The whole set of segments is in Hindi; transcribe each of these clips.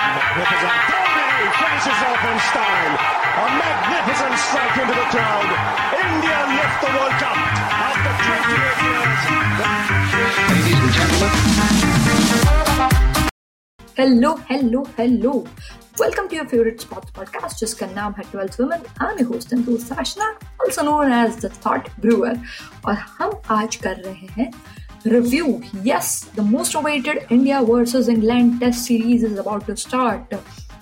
Magnificent. Brody finishes off in style. A magnificent strike into the crowd. India lift the World Cup after 28 years. Ladies and gentlemen, Hello, hello, hello. Welcome to your favorite sports podcast, जिसका नाम है 12 Women. I'm your host and host Sashna, also known as the Thought Brewer. और हम आज कर रहे हैं review. Yes, the most awaited India versus England Test series is about to start.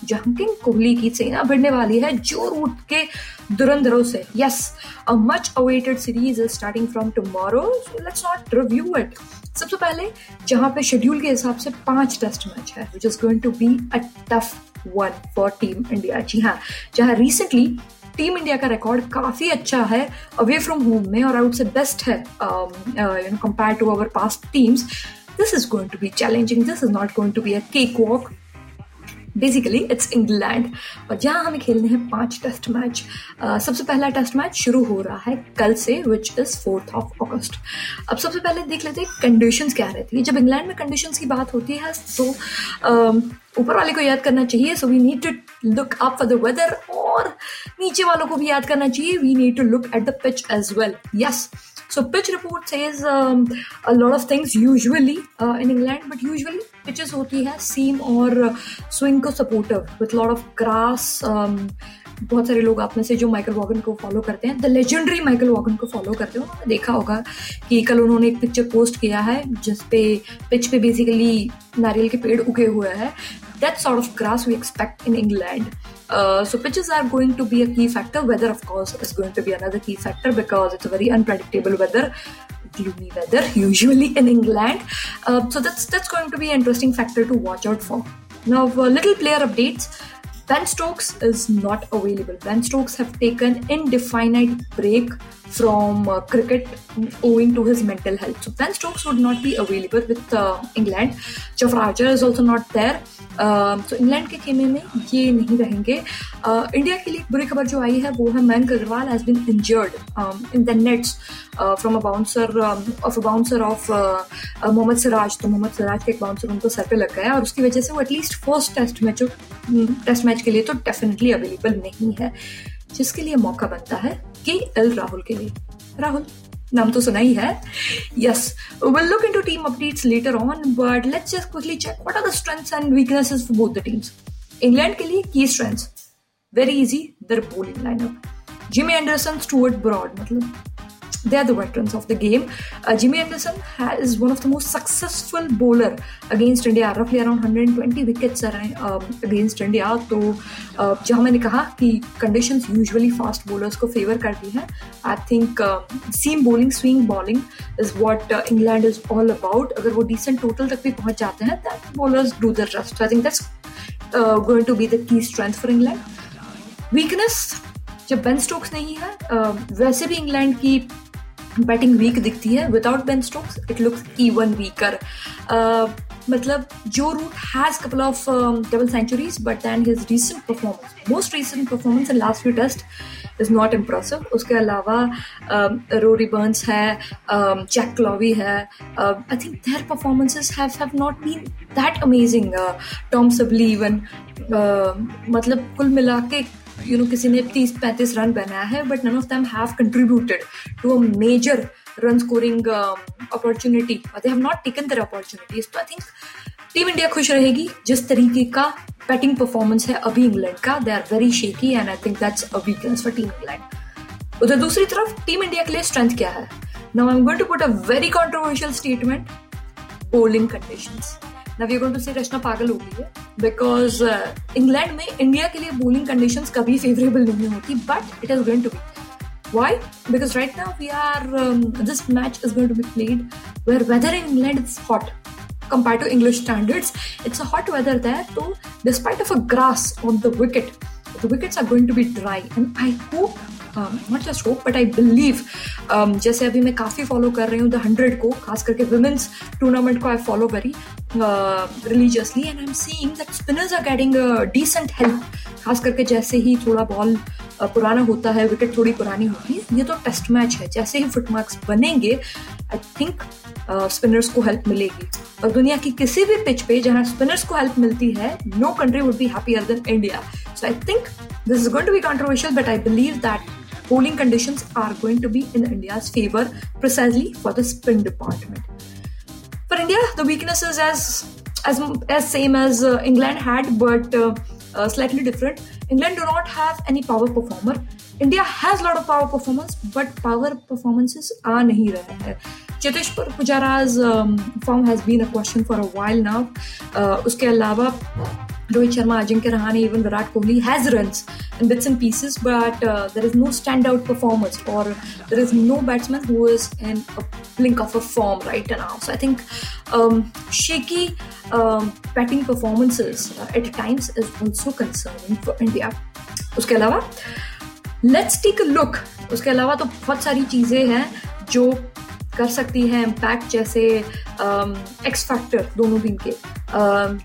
जहाँ किंग कोहली की सेना भिड़ने वाली है जो रूट के दुरंधरों से yes a much awaited series is starting from tomorrow let's not review it सबसे पहले जहाँ पे शेड्यूल के हिसाब से पाँच टेस्ट मैच है which is going to be a tough one for team India जी हाँ जहाँ रिसेंटली टीम इंडिया का रिकॉर्ड काफ़ी अच्छा है अवे फ्रॉम होम में और आउट से बेस्ट है you know compare to our past teams this is going to be challenging this is not going to be a cake walk basically it's England और जहाँ हमें खेलने हैं पाँच टेस्ट मैच uh, सबसे पहला टेस्ट मैच शुरू हो रहा है कल से which is fourth of August अब सबसे पहले देख लेते हैं कंडीशंस क्या रहती है। जब इंग्लैंड में कंडीशंस की बात होती है तो um, ऊपर वाले को याद करना चाहिए so we need to look up for the weather और नीचे वालों को भी याद करना चाहिए we need to look at the pitch as well yes So pitch report says um, a lot of things usually uh, in England, but होती है seam और swing को supportive with lot of grass. Um, बहुत सारे लोग आप में से जो माइकल वॉगन को फॉलो करते हैं द लेजेंडरी माइकल वॉगन को फॉलो करते हैं देखा होगा कि कल उन्होंने एक पिक्चर पोस्ट किया है जिसपे पिच पे बेसिकली नारियल के पेड़ उगे हुए हैं that sort of grass we expect in England. Uh, so pitches are going to be a key factor. Weather, of course, is going to be another key factor because it's a very unpredictable weather, gloomy weather usually in England. Uh, so that's that's going to be an interesting factor to watch out for. Now, little player updates. Ben Stokes is not available. Ben Stokes have taken indefinite break from uh, cricket owing to his mental health. So Ben Stokes would not be available with uh, England. Jafraja is also not there. तो इंग्लैंड के खेमे में ये नहीं रहेंगे इंडिया के लिए बुरी खबर जो आई है वो है Mayank Agarwal has been injured in the nets from a bouncer of a bouncer of Mohammed Siraj तो मोहम्मद सिराज का एक बाउंसर उनको सर पे लग गया और उसकी वजह से वो at least first test match test match के लिए तो डेफिनेटली अवेलेबल नहीं है। जिसके लिए मौका बनता है के एल राहुल के लिए। राहुल, नाम तो सुना ही है। Yes will look into team updates later on but let's just quickly check what are the strengths and weaknesses for both the teams England के लिए key strengths very easy their bowling lineup Jimmy Anderson Stuart Broad मतलब they are the veterans of the game. Uh, Jimmy Anderson is one of the most successful bowler against India. Roughly around 120 wickets are um, against India. तो uh, जहाँ मैंने कहा कि conditions usually fast bowlers को favor करती हैं I think uh, seam bowling, swing bowling is what uh, England is all about. अगर वो decent total तक भी पहुँच जाते हैं do their rest. So I think that's uh, going to be the key strength for England. Weakness जब बेन स्टोक्स नहीं है uh, वैसे भी इंग्लैंड की बैटिंग वीक दिखती है. Without Ben Stokes it looks even weaker मतलब Joe Root has couple of double centuries but then his recent performance most recent performance in last few test is not impressive उसके अलावा रोरी बर्न्स है जैक क्लॉवी है. I think their performances have have not been that amazing Tom Sibley even मतलब कुल मिला के यू नो किसी ने तीस पैंतीस रन बनाया है but none of them have contributed to a major run scoring opportunity they have not taken their opportunities तो आई थिंक टीम इंडिया खुश रहेगी। जिस तरीके का बैटिंग परफॉर्मेंस है अभी इंग्लैंड का they are very shaky and I think that's a weakness for team England उधर दूसरी तरफ़ टीम इंडिया के लिए स्ट्रेंथ क्या है? Now I am going to put a very controversial statement bowling conditions we're going to say Rachna पागल हो गई है बिकॉज़ इंग्लैंड में इंडिया के लिए बोलिंग कंडीशन कभी फेवरेबल नहीं होती but it is going to be Why? Because right now we are um, this match is going to be played where weather in England is hot compared to English standards. It's a hot weather there, so despite of a grass on the wicket, the wickets are going to be dry. And I hope not just hope but I believe जैसे अभी मैं काफ़ी फॉलो कर रही हूँ द हंड्रेड को, खास करके वुमेन्स टूर्नामेंट को I follow very religiously and I am seeing that spinners are getting decent help खास करके जैसे ही थोड़ा बॉल पुराना होता है विकेट थोड़ी पुरानी होती है, ये तो टेस्ट मैच है। जैसे ही फुट मार्क्स बनेंगे आई थिंक स्पिनर्स को हेल्प मिलेगी। और दुनिया की किसी भी पिच पे जहाँ स्पिनर्स को हेल्प मिलती है no country would be happier than India so I think this is going to be controversial but I believe that bowling conditions are going to be in India's favor precisely for the spin department. For India, the weakness is as as as same as uh, England had, but uh, uh, slightly different. England do not have any power performer. India has a lot of power performance, but power performances are nahi rahe Cheteshwar Pujara's form has been a question for a while now उसके अलावा Rohit Sharma Ajinkya Rahane even Virat Kohli has run in bits and pieces but there is no standout performance और there is no batsman who is in blink of a form right and out I think shaky batting performances at times is also concerning for India उसके अलावा लेट्स टेक अ लुक उसके अलावा तो बहुत सारी चीज़ें हैं जो कर सकती है इम्पैक्ट जैसे एक्स फैक्टर दोनों टीम के।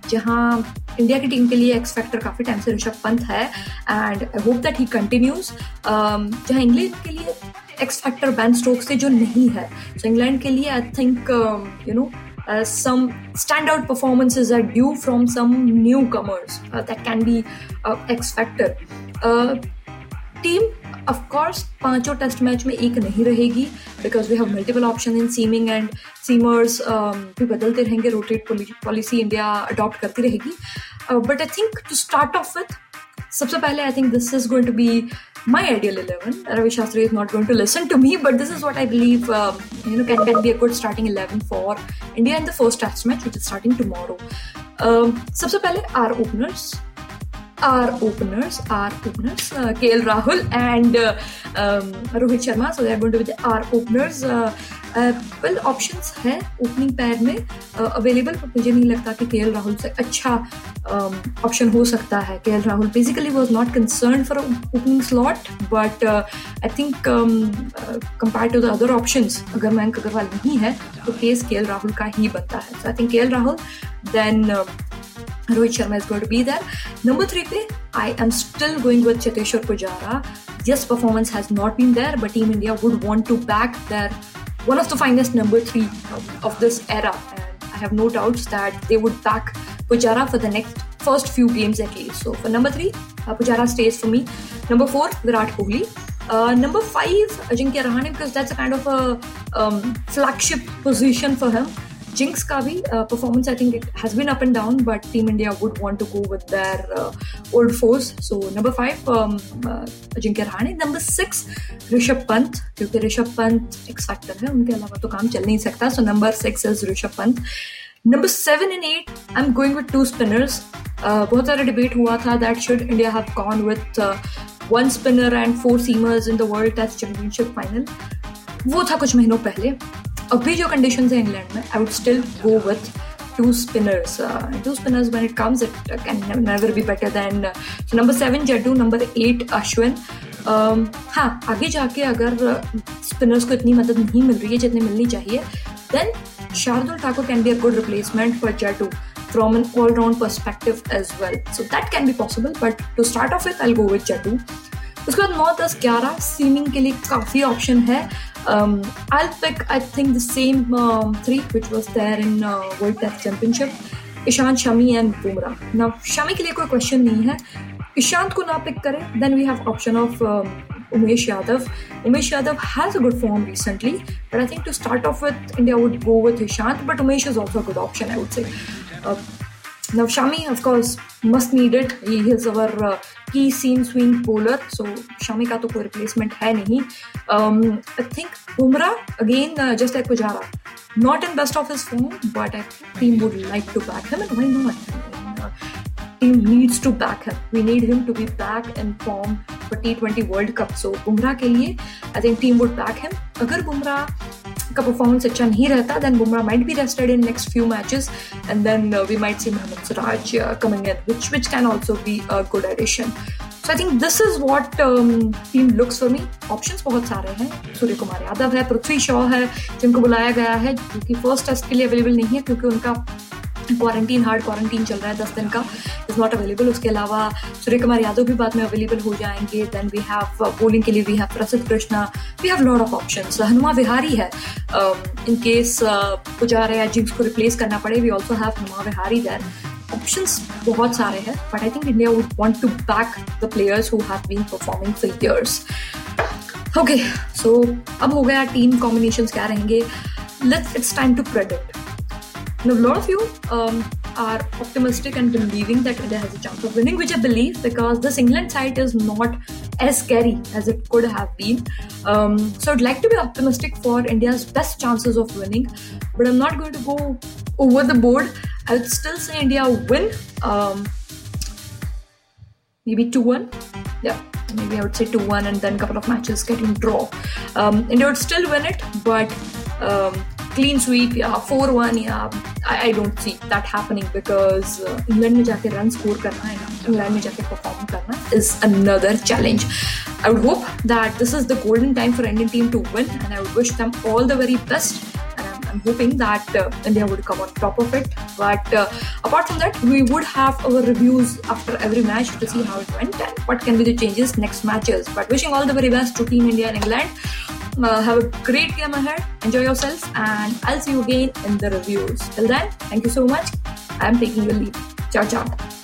जहाँ इंडिया की टीम के लिए एक्स फैक्टर काफ़ी टाइम से ऋषभ पंत है and I hope that he continues जहाँ इंग्लैंड के लिए एक्स फैक्टर बैन स्ट्रोक से जो नहीं है। सो इंग्लैंड के लिए I think you know Uh, some standout performances are due from some newcomers uh, that can be uh, X factor. Of course पाँचों टेस्ट मैच में एक नहीं रहेगी because we have multiple option in seaming and seamers भी बदलते रहेंगे रोटेट पॉलिसी इंडिया अडॉप्ट करती रहेगी. But I think to start off with सबसे पहले I think this is going to be my ideal eleven Ravi Shastri is not going to listen to me but this is what I believe you know can can be a starting eleven for India in the first test match which is starting tomorrow सबसे पहले our openers our openers, our openers, uh, KL Rahul and uh, um, Rohit Sharma. So they are going to be the, our openers. Uh, well uh, options है ओपनिंग पैर में अवेलेबल uh, पर मुझे नहीं लगता कि के राहुल से अच्छा ऑप्शन um, हो सकता है K Rahul basically was not concern for opening slot but I think compare to the other option अगर मयंक अग्रवाल नहीं है तो केस के राहुल का ही बनता है so I think K Rahul then Rohit Sharma is going to be there. Number three I am still going with Cheteshwar Pujara. Yes, performance has not been there, but Team India would want to back their one of the finest number three of, of this era. And I have no doubts that they would back Pujara for the next first few games at least. So for number three, uh, Pujara stays for me. Number four, Virat Kohli. Uh, number five, Ajinkya Rahane, because that's a kind of a um, flagship position for him. Jinx का भी performance I think it has been up and down, but Team India would want to go with their uh, old foes. So number five, um, uh, number Rishabh Pant क्योंकि ऋषभ पंत एक्स फैक्टर है उनके अलावा तो काम चल नहीं सकता। So number six is Rishabh Pant number seven and eight I am going with two spinners बहुत सारा डिबेट हुआ था that should India have gone with one spinner and four seamers in the world test championship final वो था कुछ महीनों पहले। अभी जो कंडीशन है इंग्लैंड में I would still go with two spinners two spinners when it comes it can never be better than number seven Jaddu number eight Ashwin हाँ आगे जाके अगर uh, स्पिनर्स को इतनी मदद नहीं मिल रही है जितनी मिलनी चाहिए then Shardul Thakur can be a good replacement for Jaddu from an all round perspective as well so that can be possible but to start off with I'll go with Jaddu उसके बाद नौ, दस, ग्यारह सीमिंग के लिए काफ़ी ऑप्शन है। Um, I'll pick, I think, the same um, three which was there in uh, World Test Championship. Ishant Shami and Bumrah ना शमी के लिए कोई क्वेश्चन नहीं है ईशांत को ना पिक करें then we have option of Umesh Yadav Umesh Yadav has a good form recently but I think to start off with India would go with Ishant but Umesh is also a good option I would say uh, now Shami of course must need it he is our uh, key seam swing bowler so Shami का तो कोई रिप्लेसमेंट है नहीं I think Bumrah again just like Pujara not in best of his form, but I think team would like to back him, and why not? Uh, team needs to back him. We need him to be back in form for T20 World Cup. So Bumrah के लिए I think team would back him. अगर बुमराह का परफॉर्मेंस अच्छा नहीं रहता then Bumrah might be rested in next few matches and then we might see Mohammed Siraj coming in which which can also be a good addition so I think this is what team looks for me options बहुत सारे हैं. सूर्य कुमार यादव है पृथ्वी शॉ है जिनको बुलाया गया है जो कि फ़र्स्ट टेस्ट के लिए अवेलेबल नहीं है क्योंकि उनका क्वारंटीन हार्ड क्वारंटीन चल रहा है दस दिन का। इज़ नॉट अवेलेबल उसके अलावा सूर्य कुमार यादव भी बाद में अवेलेबल हो जाएँगे. देन वी हैव बोलिंग के लिए we have Prasidh Krishna we have lot of option Hanuma Vihari है. इन केस पुजारा या जिम्स को रिप्लेस करना पड़े we also have Hanuma Vihari there options बहुत सारे हैं but I think India would want to back the players who have been performing for years okay so अब हो गया टीम कॉम्बिनेशन क्या रहेंगे? Let's it's time to predict of you um, are optimistic and believing that India has a chance of winning, which I believe because this England side is not as scary as it could have been. Um, so, I'd like to be optimistic for India's best chances of winning, but I'm not going to go over the board. I would still say India win. Um, maybe 2 1. Yeah, maybe I would say 2 1 and then a couple of matches getting draw. Um, India would still win it, but um, clean sweep yeah 4-1 yeah I, I don't see that happening because uh, England में जाके run score करना है ना England में जाके perform करना is another challenge I would hope that this is the golden time for Indian team to win and I would wish them all the very best I'm hoping that uh, India would come on top of it. But uh, apart from that, we would have our reviews after every match to see how it went and what can be the changes next matches. But wishing all the very best to Team India and England. Uh, have a great game ahead. Enjoy yourselves, and I'll see you again in the reviews. Till then, thank you so much. I'm taking your leave. Ciao, ciao.